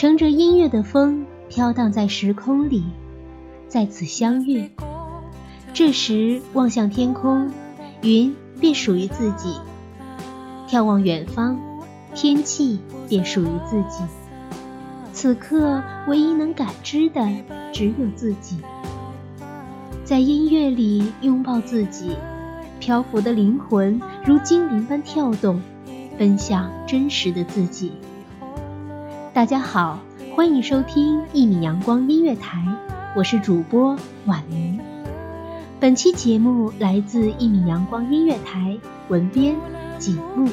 乘着音乐的风，飘荡在时空里，在此相遇。这时望向天空，云便属于自己；眺望远方，天气便属于自己。此刻唯一能感知的只有自己，在音乐里拥抱自己，漂浮的灵魂如精灵般跳动，奔向真实的自己。大家好，欢迎收听一米阳光音乐台，我是主播婉瑜。本期节目来自一米阳光音乐台，文编景木。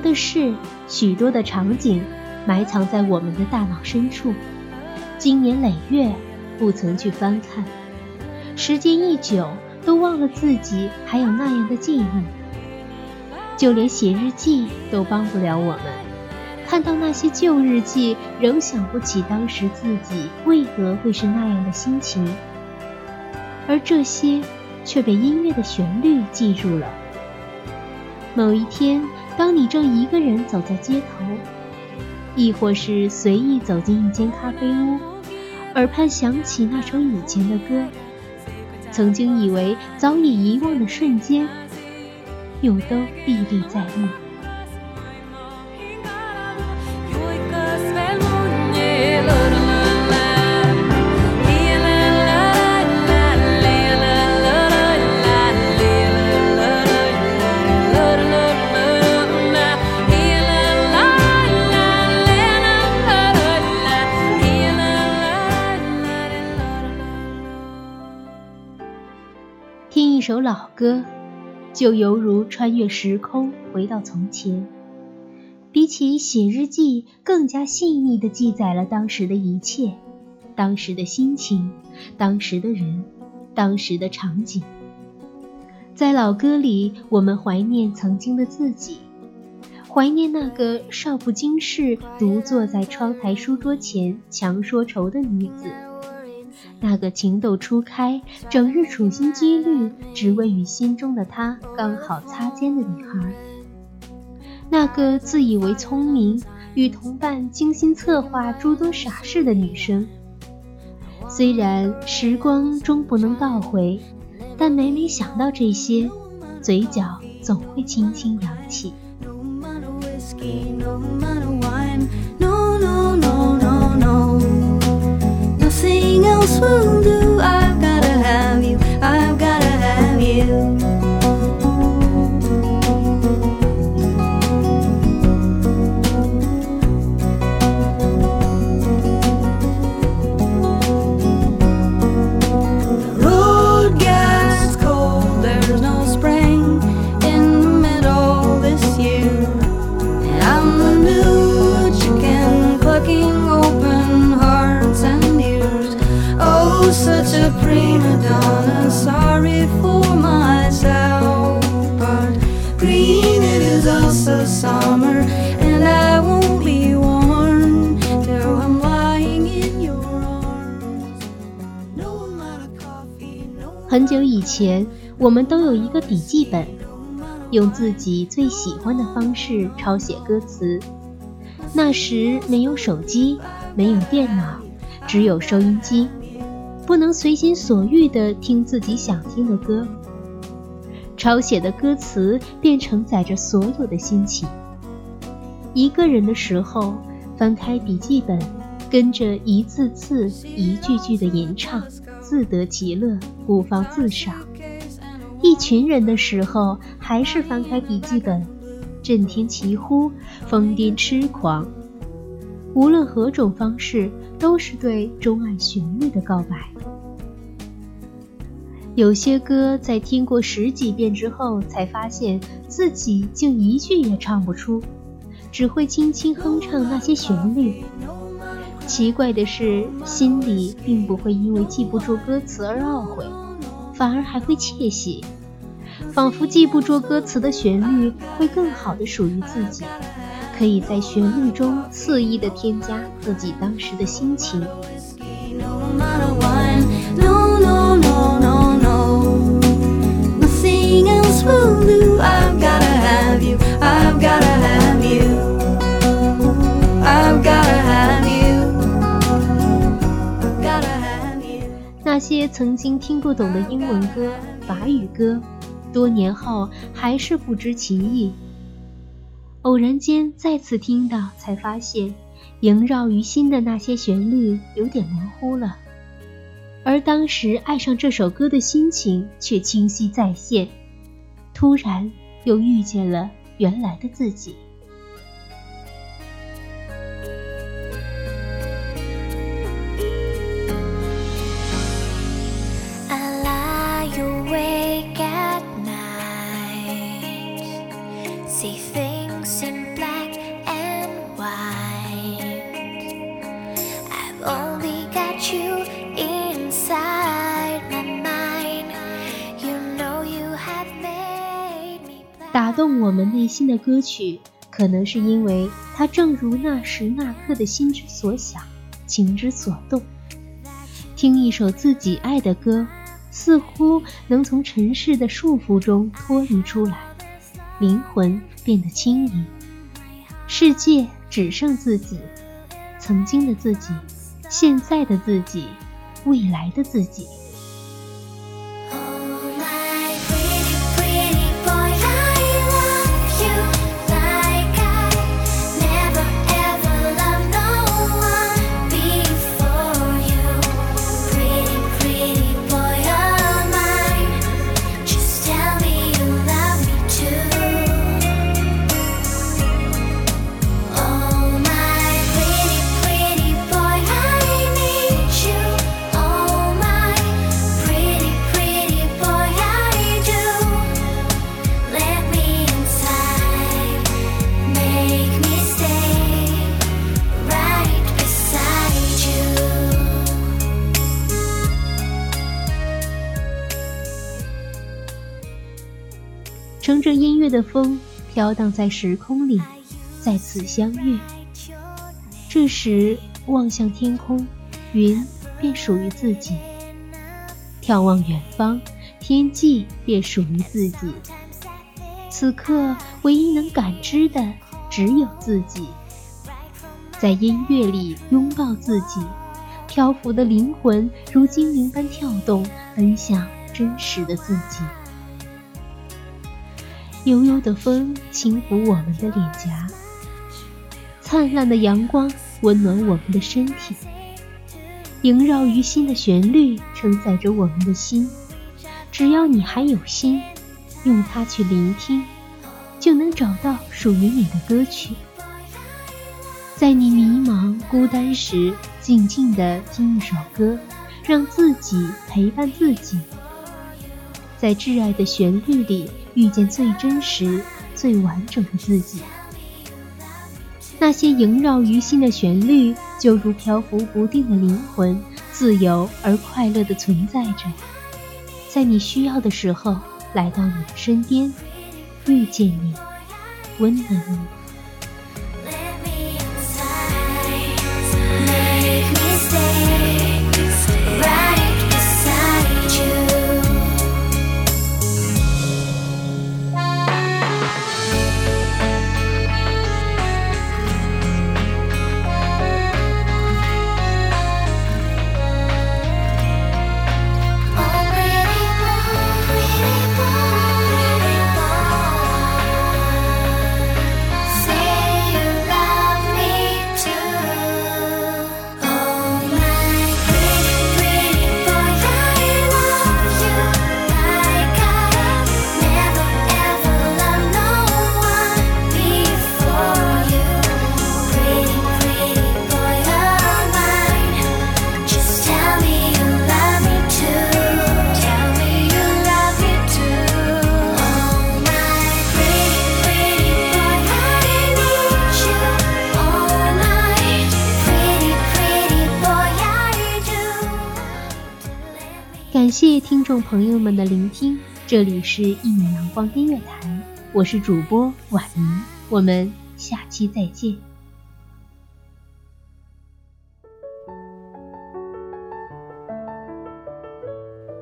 的事，许多的场景，埋藏在我们的大脑深处，经年累月不曾去翻看，时间一久，都忘了自己还有那样的记忆。就连写日记都帮不了我们，看到那些旧日记，仍想不起当时自己为何会是那样的心情，而这些却被音乐的旋律记住了。某一天，当你正一个人走在街头，亦或是随意走进一间咖啡屋，耳畔响起那首以前的歌，曾经以为早已遗忘的瞬间，又都历历在目。老歌，就犹如穿越时空，回到从前。比起写日记，更加细腻地记载了当时的一切，当时的心情，当时的人，当时的场景。在老歌里，我们怀念曾经的自己，怀念那个少不经事、独坐在窗台书桌前强说愁的女子，那个情窦初开、整日处心积虑，只为与心中的他刚好擦肩的女孩；那个自以为聪明、与同伴精心策划诸多傻事的女生。虽然时光终不能倒回，但每每想到这些，嘴角总会轻轻扬起。sing elsewhere. 久以前，我们都有一个笔记本，用自己最喜欢的方式抄写歌词。那时没有手机，没有电脑，只有收音机，不能随心所欲地听自己想听的歌。抄写的歌词便承载着所有的心情。一个人的时候，翻开笔记本，跟着一字字、一句句的吟唱。自得其乐，不妨自赏。一群人的时候，还是翻开笔记本，震天齐呼，疯癫痴狂。无论何种方式，都是对钟爱旋律的告白。有些歌在听过十几遍之后，才发现自己竟一句也唱不出，只会轻轻哼唱那些旋律。奇怪的是，心里并不会因为记不住歌词而懊悔，反而还会窃喜，仿佛记不住歌词的旋律会更好的属于自己，可以在旋律中肆意的添加自己当时的心情。些曾经听不懂的英文歌、法语歌，多年后还是不知其意。偶然间再次听到，才发现萦绕于心的那些旋律有点模糊了，而当时爱上这首歌的心情却清晰再现。突然又遇见了原来的自己。打动我们内心的歌曲，可能是因为它正如那时那刻的心之所想，情之所动。听一首自己爱的歌，似乎能从尘世的束缚中脱离出来，灵魂变得轻盈，世界只剩自己，曾经的自己，现在的自己，未来的自己。乘着音乐的风，飘荡在时空里，再次相遇。这时望向天空，云便属于自己。眺望远方，天际便属于自己。此刻，唯一能感知的只有自己。在音乐里拥抱自己，漂浮的灵魂如精灵般跳动，奔向真实的自己。悠悠的风轻抚我们的脸颊，灿烂的阳光温暖我们的身体。萦绕于心的旋律承载着我们的心，只要你还有心，用它去聆听，就能找到属于你的歌曲。在你迷茫孤单时，静静地听一首歌，让自己陪伴自己，在挚爱的旋律里遇见最真实、最完整的自己。那些萦绕于心的旋律，就如漂浮不定的灵魂，自由而快乐地存在着，在你需要的时候来到你的身边，遇见你，温暖你。let me in time，let me stay 众朋友们的聆听，这里是《一米阳光音乐台》，我是主播婉莹，我们下期再见。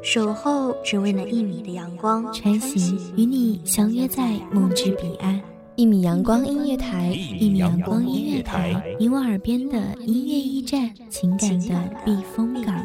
守候只为那一米的阳光，穿行与你相约在梦之彼岸。一米阳光音乐台，一米阳光音乐台，你我耳边的音乐驿站，情感的避风港。